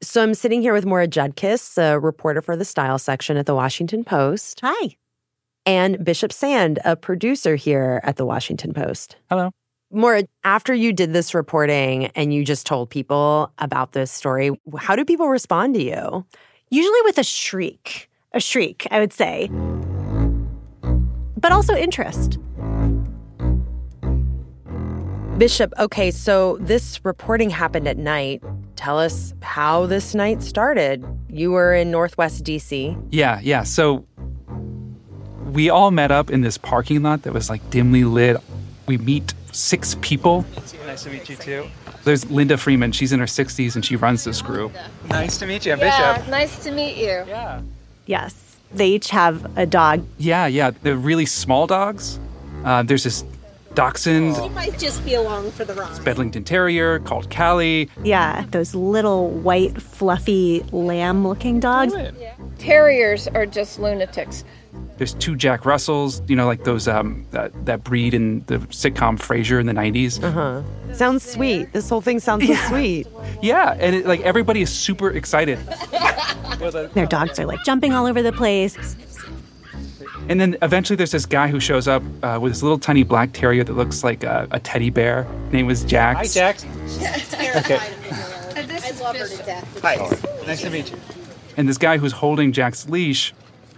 So I'm sitting here with Maura Judkis, a reporter for the style section at the Washington Post. Hi. And Bishop Sand, a producer here at the Washington Post. Hello. Maura, after you did this reporting and you just told people about this story, how do people respond to you? Usually with a shriek, a shriek, I would say, but also interest. Bishop, okay, so this reporting happened at night. Tell us how this night started. You were in Northwest DC. Yeah, yeah. So we all met up in this parking lot that was like dimly lit. We meet six people. Nice to meet you too. There's Linda Freeman. She's in her 60s and she runs this group. Nice to meet you, I'm Yeah, Bishop. nice to meet you. Yeah. Yes. They each have a dog. Yeah, yeah. They're really small dogs. Uh, there's this dachshund, He might just be along for the ride. Bedlington Terrier called Callie. Yeah, those little white, fluffy, lamb looking dogs. Terriers are just lunatics. There's two Jack Russells, you know, like those um, that, that breed in the sitcom Frasier in the 90s. Uh-huh. Sounds sweet. This whole thing sounds so sweet. Yeah, and it, like everybody is super excited. Their dogs are like jumping all over the place. And then eventually there's this guy who shows up uh, with this little tiny black terrier that looks like a, a teddy bear. Name was Jax. Hi, Jax. Terrified of me. I love her to death. Hi. Nice to meet you. And this guy who's holding Jack's leash,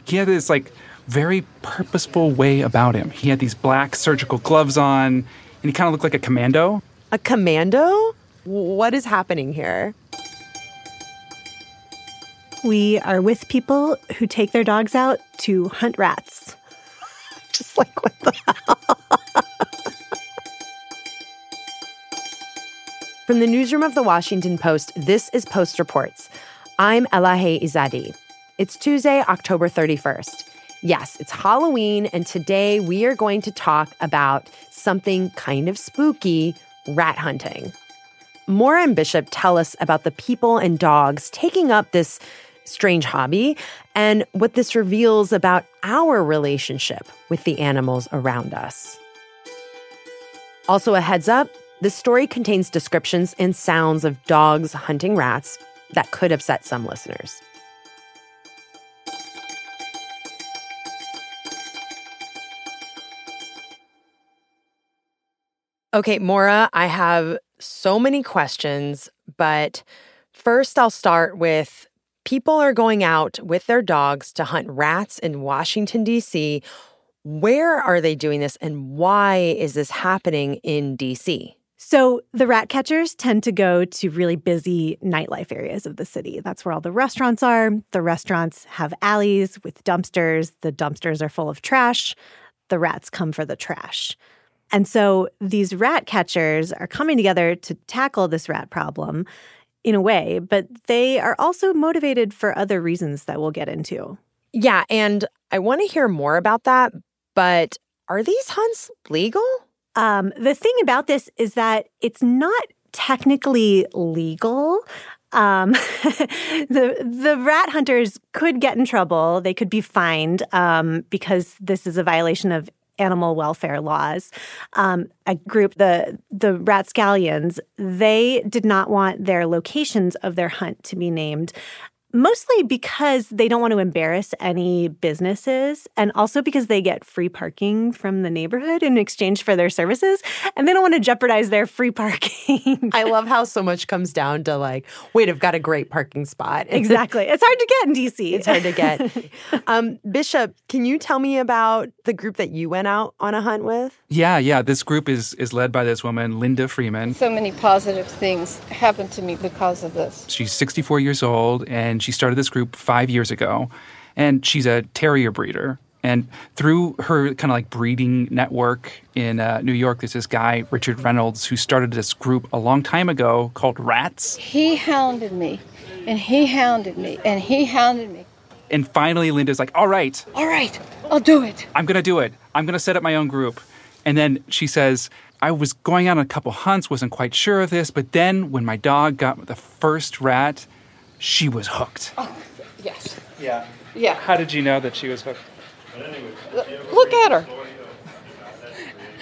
he had this like very purposeful way about him. He had these black surgical gloves on, and he kind of looked like a commando. A commando? What is happening here? We are with people who take their dogs out to hunt rats. Just like what the hell? From the newsroom of the Washington Post, this is Post Reports. I'm Elahe Izadi. It's Tuesday, October 31st. Yes, it's Halloween, and today we are going to talk about something kind of spooky rat hunting. Maura and Bishop tell us about the people and dogs taking up this strange hobby and what this reveals about our relationship with the animals around us. Also, a heads up this story contains descriptions and sounds of dogs hunting rats that could upset some listeners. Okay, Maura, I have so many questions, but first I'll start with people are going out with their dogs to hunt rats in Washington, D.C. Where are they doing this and why is this happening in D.C.? So the rat catchers tend to go to really busy nightlife areas of the city. That's where all the restaurants are. The restaurants have alleys with dumpsters. The dumpsters are full of trash. The rats come for the trash. And so these rat catchers are coming together to tackle this rat problem in a way, but they are also motivated for other reasons that we'll get into. Yeah, and I want to hear more about that, but are these hunts legal? Um, the thing about this is that it's not technically legal. Um, the the rat hunters could get in trouble. They could be fined um, because this is a violation of animal welfare laws. Um, a group, the the Ratscallions, they did not want their locations of their hunt to be named. Mostly because they don't want to embarrass any businesses, and also because they get free parking from the neighborhood in exchange for their services, and they don't want to jeopardize their free parking. I love how so much comes down to like, wait, I've got a great parking spot. exactly. It's hard to get in DC. It's hard to get. um, Bishop, can you tell me about the group that you went out on a hunt with? Yeah, yeah. This group is is led by this woman, Linda Freeman. So many positive things happened to me because of this. She's 64 years old, and she started this group five years ago. And she's a terrier breeder. And through her kind of like breeding network in uh, New York, there's this guy, Richard Reynolds, who started this group a long time ago called Rats. He hounded me, and he hounded me, and he hounded me. And finally, Linda's like, all right, All right, I'll do it. I'm going to do it. I'm going to set up my own group. And then she says, I was going out on a couple hunts, wasn't quite sure of this, but then when my dog got the first rat, she was hooked. Yes. Yeah. Yeah. How did you know that she was hooked? Look at her.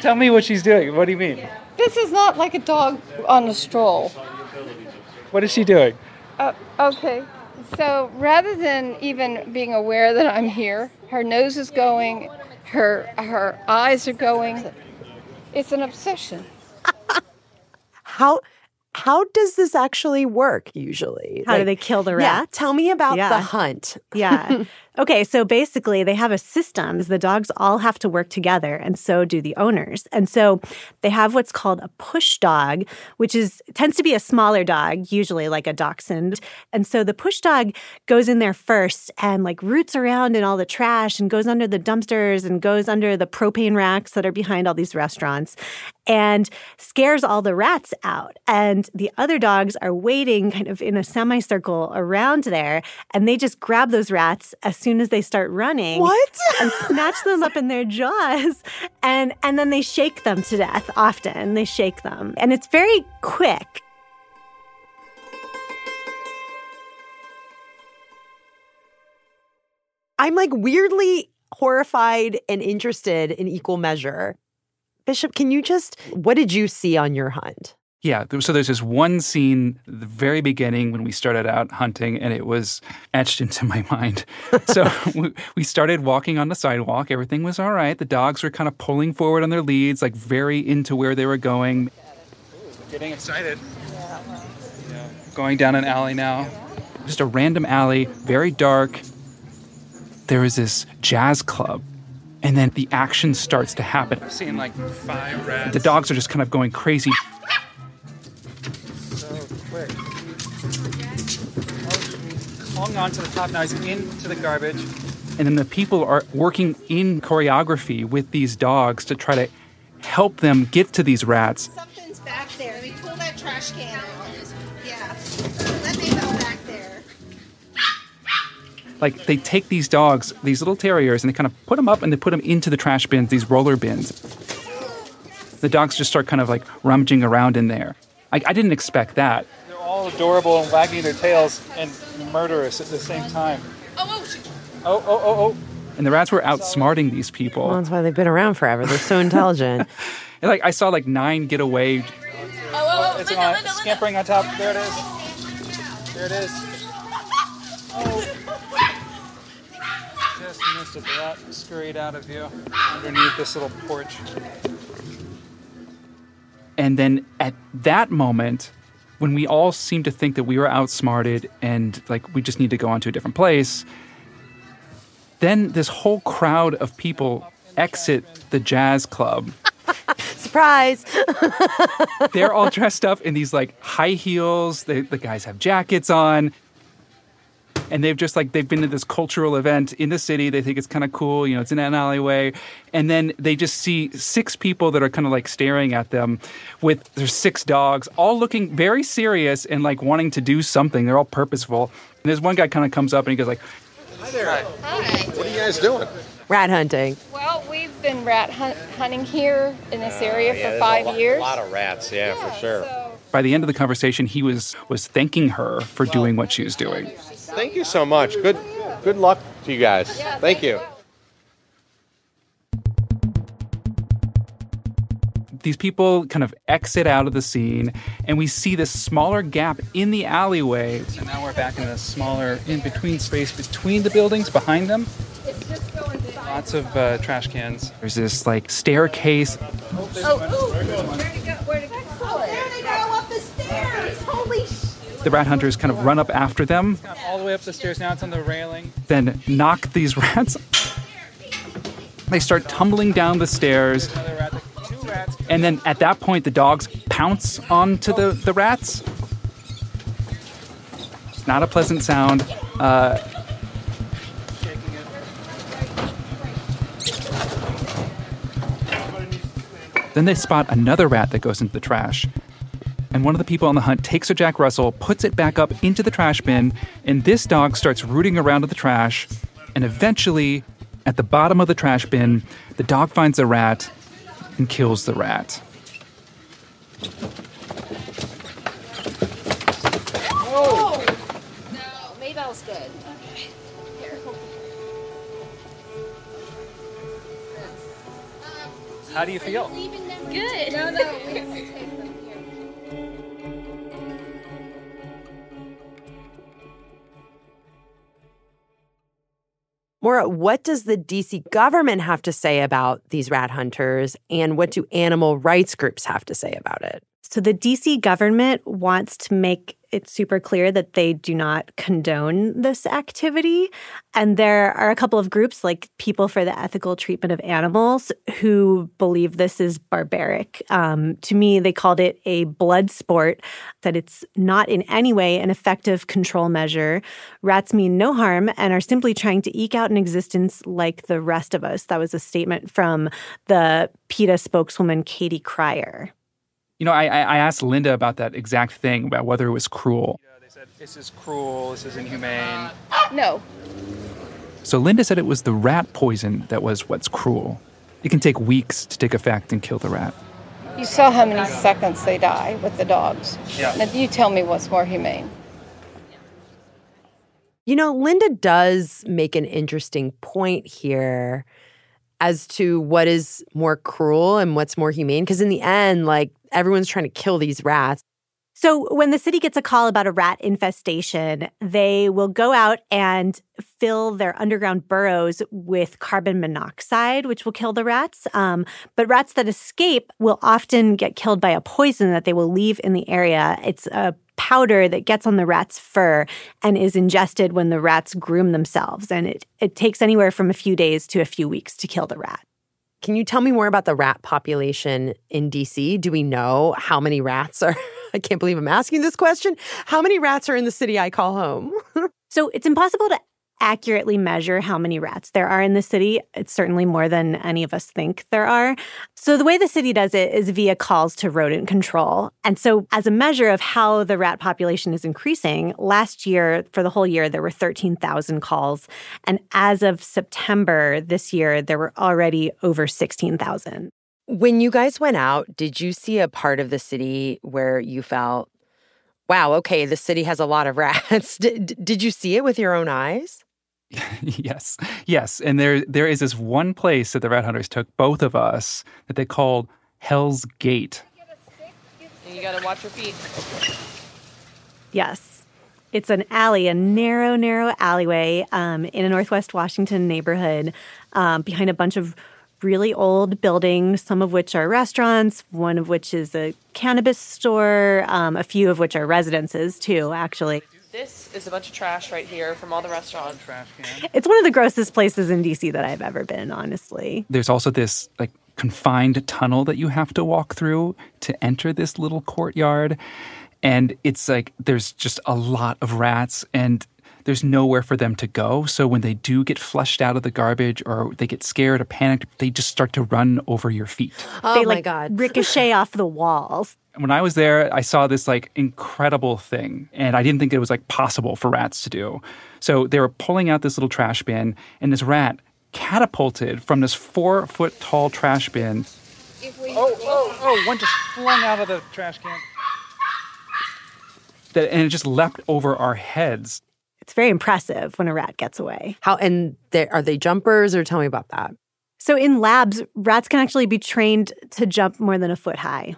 Tell me what she's doing. What do you mean? This is not like a dog on a stroll. What is she doing? Uh, okay. So rather than even being aware that I'm here, her nose is going, her her eyes are going. It's an obsession. How how does this actually work usually? How do they kill the Yeah, tell me about the hunt. Yeah. okay. So basically, they have a system. The dogs all have to work together, and so do the owners. And so they have what's called a push dog, which is tends to be a smaller dog, usually like a dachshund. And so the push dog goes in there first and like roots around in all the trash and goes under the dumpsters and goes under the propane racks that are behind all these restaurants and scares all the rats out. And the other dogs are waiting kind of in a semicircle around there and they just grab those rats as soon as they start running. What? and snatch them up in their jaws and and then they shake them to death often. They shake them. And it's very quick. I'm like weirdly horrified and interested in equal measure. Bishop, can you just what did you see on your hunt? Yeah, so there's this one scene the very beginning when we started out hunting, and it was etched into my mind. so we- we started walking on the sidewalk. Everything was all right. The dogs were kind of pulling forward on their leads, like very into where they were going. Getting excited. Yeah. Going down an alley now. Just a random alley, very dark. There is this jazz club, and then the action starts to happen. I've seen like five rats. The dogs are just kind of going crazy. Clung onto the top. Now he's into the garbage. And then the people are working in choreography with these dogs to try to help them get to these rats. Something's back there. Let me pull that trash can out. Yeah. Let me go back there. Like they take these dogs, these little terriers, and they kind of put them up and they put them into the trash bins, these roller bins. The dogs just start kind of like rummaging around in there. I, I didn't expect that. They're all adorable and wagging their tails and murderous at the same time. Oh, oh, oh, oh. And the rats were outsmarting these people. Well, that's why they've been around forever. They're so intelligent. And like I saw like nine get away. Oh, oh, oh. it's on, scampering on top. There it is. There it is. Just missed it. The rat scurried out of view underneath this little porch. And then at that moment, when we all seemed to think that we were outsmarted and like we just need to go on to a different place, then this whole crowd of people exit the jazz club Surprise. they're all dressed up in these like high heels. They, the guys have jackets on. And they've just like, they've been to this cultural event in the city. They think it's kind of cool. You know, it's in an alleyway. And then they just see six people that are kind of like staring at them with their six dogs, all looking very serious and like wanting to do something. They're all purposeful. And there's one guy kind of comes up and he goes like, Hi. There, hi. What are you guys doing? Rat hunting. Well, we've been rat hunt- hunting here in this area Uh, Yeah, for five a lot, years. A lot of rats, yeah, for sure. So by the end of the conversation, he was was thanking her for doing what she was doing. Thank you so much. Good good luck to you guys. thank you. these people kind of exit out of the scene and we see this smaller gap in the alleyway. So now we're back in the smaller in between space between the buildings behind them. it's just going Lots of uh, trash cans. There's this like staircase. Oh, ooh, the rat hunters kind of run up after them. all the way up the stairs now, it's on the railing. Then knock these rats. They start tumbling down the stairs. And then at that point, the dogs pounce onto the, the rats. It's not a pleasant sound. Uh, then they spot another rat that goes into the trash. And one of the people on the hunt takes a Jack Russell, puts it back up into the trash bin, and this dog starts rooting around in the trash. And eventually, at the bottom of the trash bin, the dog finds a rat and kills the rat. Oh! No, Maybell's good. How do you feel? Good. No, no. Maura, what does the DC government have to say about these rat hunters, and what do animal rights groups have to say about it? So the DC government wants to make it super clear that they do not condone this activity. And there are a couple of groups like People for the Ethical Treatment of Animals who believe this is barbaric. Um, to me, they called it a blood sport, that it's not in any way an effective control measure. Rats mean no harm and are simply trying to eke out an existence like the rest of us. That was a statement from the PETA spokeswoman, Katie Cryer. You know, I, I asked Linda about that exact thing about whether it was cruel. They said this is cruel. This is inhumane. Uh, no. So Linda said it was the rat poison that was what's cruel. It can take weeks to take effect and kill the rat. You saw how many seconds they die with the dogs. Yeah. Now, you tell me what's more humane. You know, Linda does make an interesting point here as to what is more cruel and what's more humane. Because in the end, like everyone's trying to kill these rats. So, when the city gets a call about a rat infestation, they will go out and fill their underground burrows with carbon monoxide, which will kill the rats. Um, but rats that escape will often get killed by a poison that they will leave in the area. It's a powder that gets on the rat's fur and is ingested when the rats groom themselves. And it, it takes anywhere from a few days to a few weeks to kill the rat. Can you tell me more about the rat population in DC? Do we know how many rats are? I can't believe I'm asking this question. How many rats are in the city I call home? so it's impossible to accurately measure how many rats there are in the city. It's certainly more than any of us think there are. So, the way the city does it is via calls to rodent control. And so, as a measure of how the rat population is increasing, last year, for the whole year, there were 13,000 calls. And as of September this year, there were already over 16,000. When you guys went out, did you see a part of the city where you felt, wow, okay, the city has a lot of rats? did, did you see it with your own eyes? yes, yes, and there there is this one place that the rat hunters took both of us that they called Hell's Gate. You gotta watch your feet. Yes. It's an alley, a narrow, narrow alleyway um, in a Northwest Washington neighborhood um, behind a bunch of really old buildings, some of which are restaurants, one of which is a cannabis store, um, a few of which are residences, too, actually. This is a bunch of trash right here from all the restaurants. Trash can. It's one of the grossest places in DC that I've ever been, honestly. There's also this like confined tunnel that you have to walk through to enter this little courtyard. And it's like there's just a lot of rats and there's nowhere for them to go. So when they do get flushed out of the garbage or they get scared or panicked, they just start to run over your feet. Oh they my like God. ricochet off the walls. When I was there, I saw this like incredible thing, and I didn't think it was like possible for rats to do. So they were pulling out this little trash bin, and this rat catapulted from this four foot tall trash bin. Oh, oh, oh! One just flung out of the trash can. That, and it just leapt over our heads. It's very impressive when a rat gets away. How and they, are they jumpers or tell me about that? So in labs, rats can actually be trained to jump more than a foot high.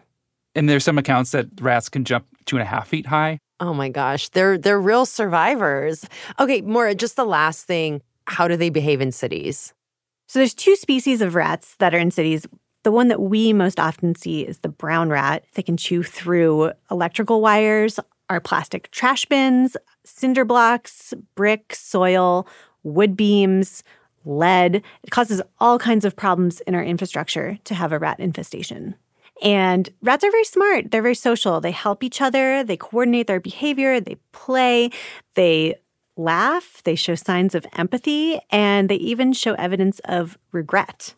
And there's some accounts that rats can jump two and a half feet high. Oh my gosh, they're they're real survivors. Okay, Maura, just the last thing. How do they behave in cities? So there's two species of rats that are in cities. The one that we most often see is the brown rat. They can chew through electrical wires, our plastic trash bins, cinder blocks, brick, soil, wood beams, lead. It causes all kinds of problems in our infrastructure to have a rat infestation. And rats are very smart. They're very social. They help each other, they coordinate their behavior, they play, they laugh, they show signs of empathy, and they even show evidence of regret.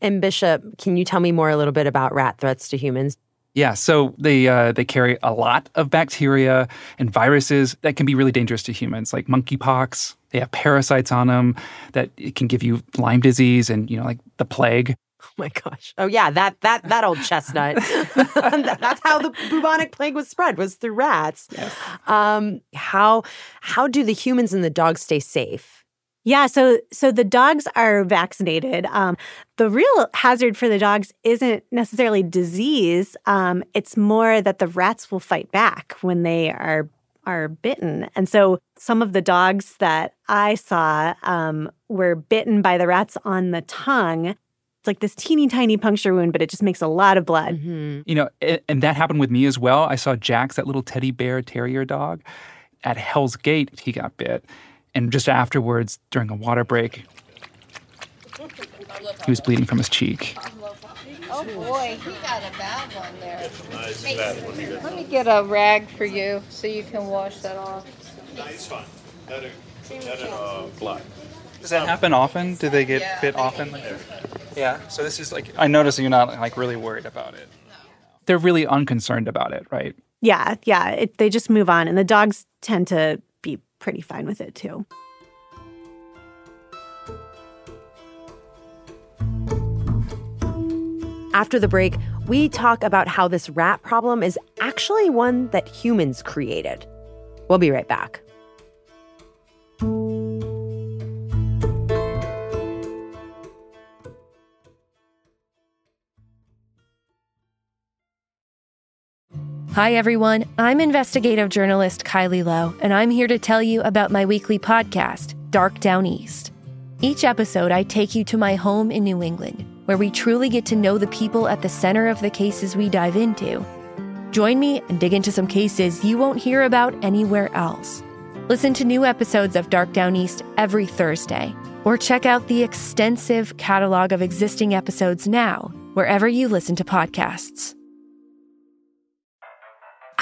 And Bishop, can you tell me more a little bit about rat threats to humans? Yeah, so they uh, they carry a lot of bacteria and viruses that can be really dangerous to humans, like monkeypox. They have parasites on them that it can give you Lyme disease and you know like the plague. Oh my gosh! Oh yeah, that that that old chestnut. That's how the bubonic plague was spread was through rats. Yes. Um, how how do the humans and the dogs stay safe? Yeah, so so the dogs are vaccinated. Um, the real hazard for the dogs isn't necessarily disease. Um, it's more that the rats will fight back when they are are bitten. And so some of the dogs that I saw um, were bitten by the rats on the tongue. It's like this teeny tiny puncture wound, but it just makes a lot of blood. Mm-hmm. You know, and, and that happened with me as well. I saw Jax, that little teddy bear terrier dog, at Hell's Gate. He got bit. And just afterwards, during a water break, he was bleeding from his cheek. Oh boy, he got a bad one there. Let me get a rag for you so you can wash that off. It's fine. That, that uh, blood. Does that happen often? Do they get Yeah, bit often? get Yeah. So this is like I notice you're not like really worried about it. No. They're really unconcerned about it, right? Yeah, yeah. It, they just move on, and the dogs tend to be pretty fine with it too. After the break, we talk about how this rat problem is actually one that humans created. We'll be right back. Hi, everyone. I'm investigative journalist Kylie Lowe, and I'm here to tell you about my weekly podcast, Dark Down East. Each episode, I take you to my home in New England, where we truly get to know the people at the center of the cases we dive into. Join me and dig into some cases you won't hear about anywhere else. Listen to new episodes of Dark Down East every Thursday, or check out the extensive catalog of existing episodes now, wherever you listen to podcasts.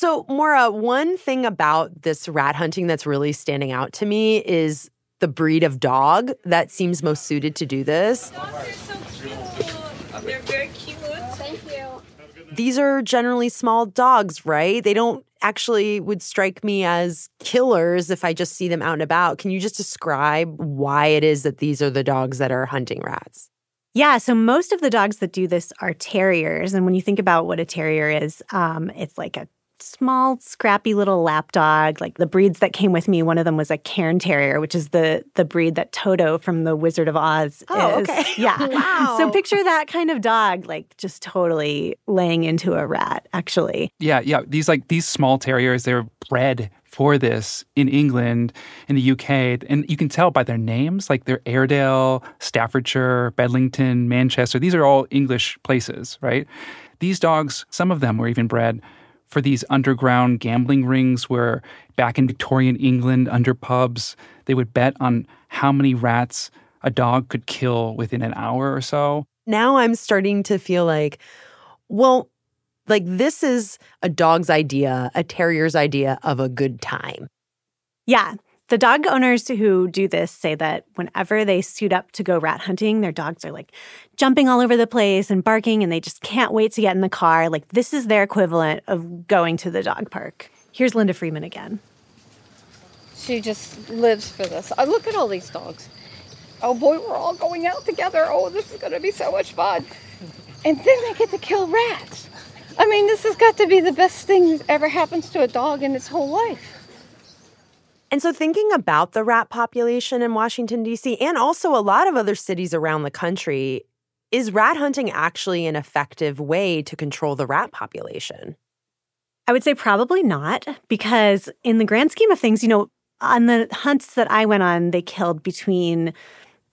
So, Maura, one thing about this rat hunting that's really standing out to me is the breed of dog that seems most suited to do this. They're very cute. Thank you. These are generally small dogs, right? They don't actually would strike me as killers if I just see them out and about. Can you just describe why it is that these are the dogs that are hunting rats? Yeah, so most of the dogs that do this are terriers. And when you think about what a terrier is, um, it's like a small, scrappy little lap dog. Like the breeds that came with me, one of them was a Cairn Terrier, which is the the breed that Toto from The Wizard of Oz Oh, is. okay. Yeah. Wow. So picture that kind of dog, like just totally laying into a rat, actually. Yeah, yeah. These like these small terriers, they're bred for this in England, in the UK, and you can tell by their names, like they're Airedale, Staffordshire, Bedlington, Manchester. These are all English places, right? These dogs, some of them were even bred for these underground gambling rings where back in Victorian England, under pubs, they would bet on how many rats a dog could kill within an hour or so. Now I'm starting to feel like, well, like this is a dog's idea, a terrier's idea of a good time. Yeah. The dog owners who do this say that whenever they suit up to go rat hunting, their dogs are like jumping all over the place and barking, and they just can't wait to get in the car. Like, this is their equivalent of going to the dog park. Here's Linda Freeman again. She just lives for this. I look at all these dogs. Oh boy, we're all going out together. Oh, this is going to be so much fun. And then they get to kill rats. I mean, this has got to be the best thing that ever happens to a dog in its whole life. And so, thinking about the rat population in Washington, D.C., and also a lot of other cities around the country, is rat hunting actually an effective way to control the rat population? I would say probably not, because in the grand scheme of things, you know, On the hunts that I went on, they killed between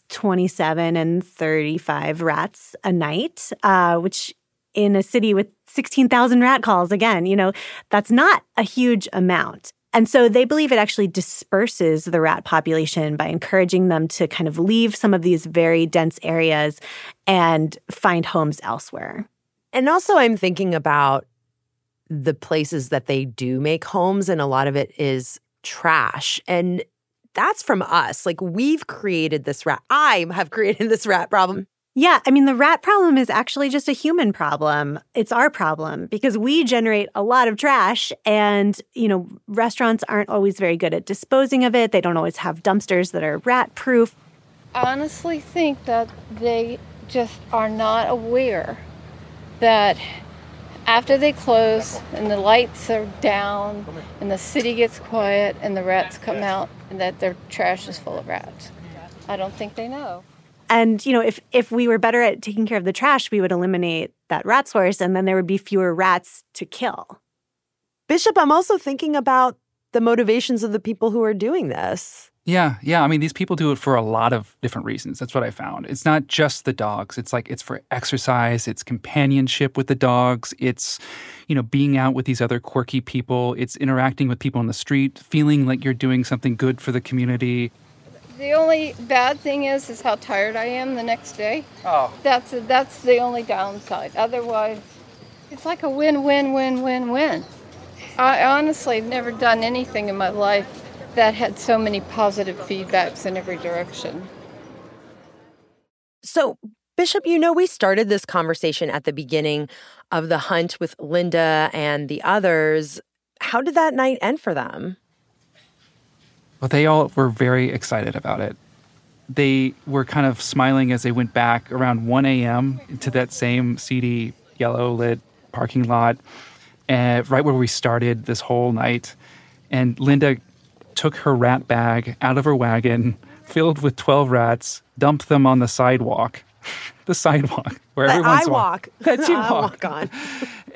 27 and 35 rats a night, uh, which in a city with 16,000 rat calls, again, you know, that's not a huge amount. And so they believe it actually disperses the rat population by encouraging them to kind of leave some of these very dense areas and find homes elsewhere. And also, I'm thinking about the places that they do make homes, and a lot of it is trash. And that's from us. Like, we've created this rat. I have created this rat problem. Yeah, I mean, the rat problem is actually just a human problem. It's our problem because we generate a lot of trash, and, you know, restaurants aren't always very good at disposing of it. They don't always have dumpsters that are rat proof. I honestly think that they just are not aware that after they close and the lights are down and the city gets quiet and the rats come out and that their trash is full of rats. I don't think they know. And you know, if if we were better at taking care of the trash, we would eliminate that rat source and then there would be fewer rats to kill. Bishop, I'm also thinking about the motivations of the people who are doing this. Yeah, yeah. I mean, these people do it for a lot of different reasons. That's what I found. It's not just the dogs. It's like it's for exercise, it's companionship with the dogs, it's, you know, being out with these other quirky people, it's interacting with people on the street, feeling like you're doing something good for the community. The only bad thing is is how tired I am the next day. Oh. That's that's the only downside. Otherwise, it's like a win-win-win-win-win. I honestly have never done anything in my life that had so many positive feedbacks in every direction. So, Bishop, you know, we started this conversation at the beginning of the hunt with Linda and the others. How did that night end for them? Well, they all were very excited about it. They were kind of smiling as they went back around 1 a.m. to that same seedy, yellow lit parking lot, and right where we started this whole night. And Linda took her rat bag out of her wagon, filled with 12 rats, dumped them on the sidewalk. the sidewalk where that everyone's I walk. That you I walk. walk on.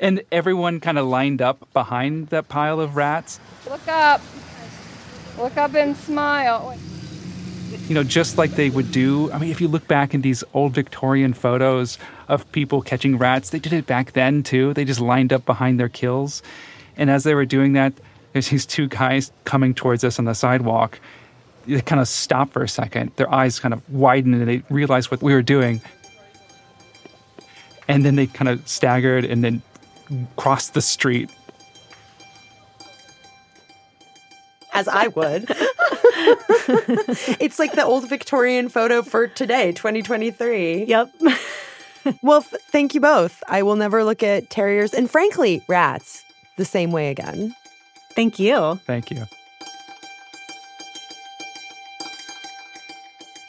And everyone kind of lined up behind that pile of rats. Look up. Look up and smile. you know, just like they would do. I mean, if you look back in these old Victorian photos of people catching rats, they did it back then too. They just lined up behind their kills. And as they were doing that, there's these two guys coming towards us on the sidewalk. They kind of stop for a second. Their eyes kind of widen and they realize what we were doing. And then they kind of staggered and then crossed the street. As I would. it's like the old Victorian photo for today, 2023. Yep. well, f- thank you both. I will never look at terriers and, frankly, rats the same way again. Thank you. Thank you.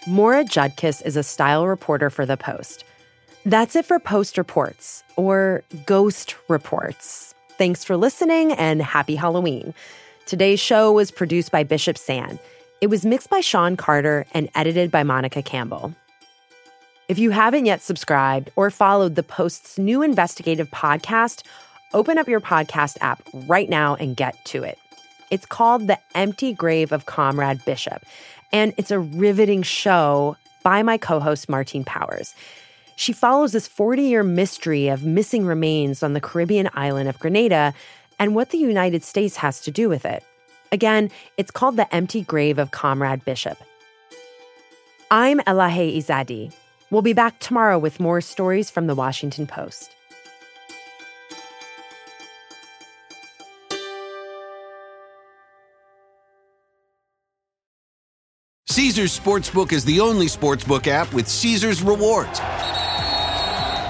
Maura Judkis is a style reporter for The Post. That's it for Post Reports, or Ghost Reports. Thanks for listening and happy Halloween. Today's show was produced by Bishop Sand. It was mixed by Sean Carter and edited by Monica Campbell. If you haven't yet subscribed or followed The Post's new investigative podcast, open up your podcast app right now and get to it. It's called The Empty Grave of Comrade Bishop, and it's a riveting show by my co host, Martine Powers. She follows this 40 year mystery of missing remains on the Caribbean island of Grenada and what the United States has to do with it. Again, it's called The Empty Grave of Comrade Bishop. I'm Elahe Izadi. We'll be back tomorrow with more stories from the Washington Post. Caesars Sportsbook is the only sportsbook app with Caesars rewards.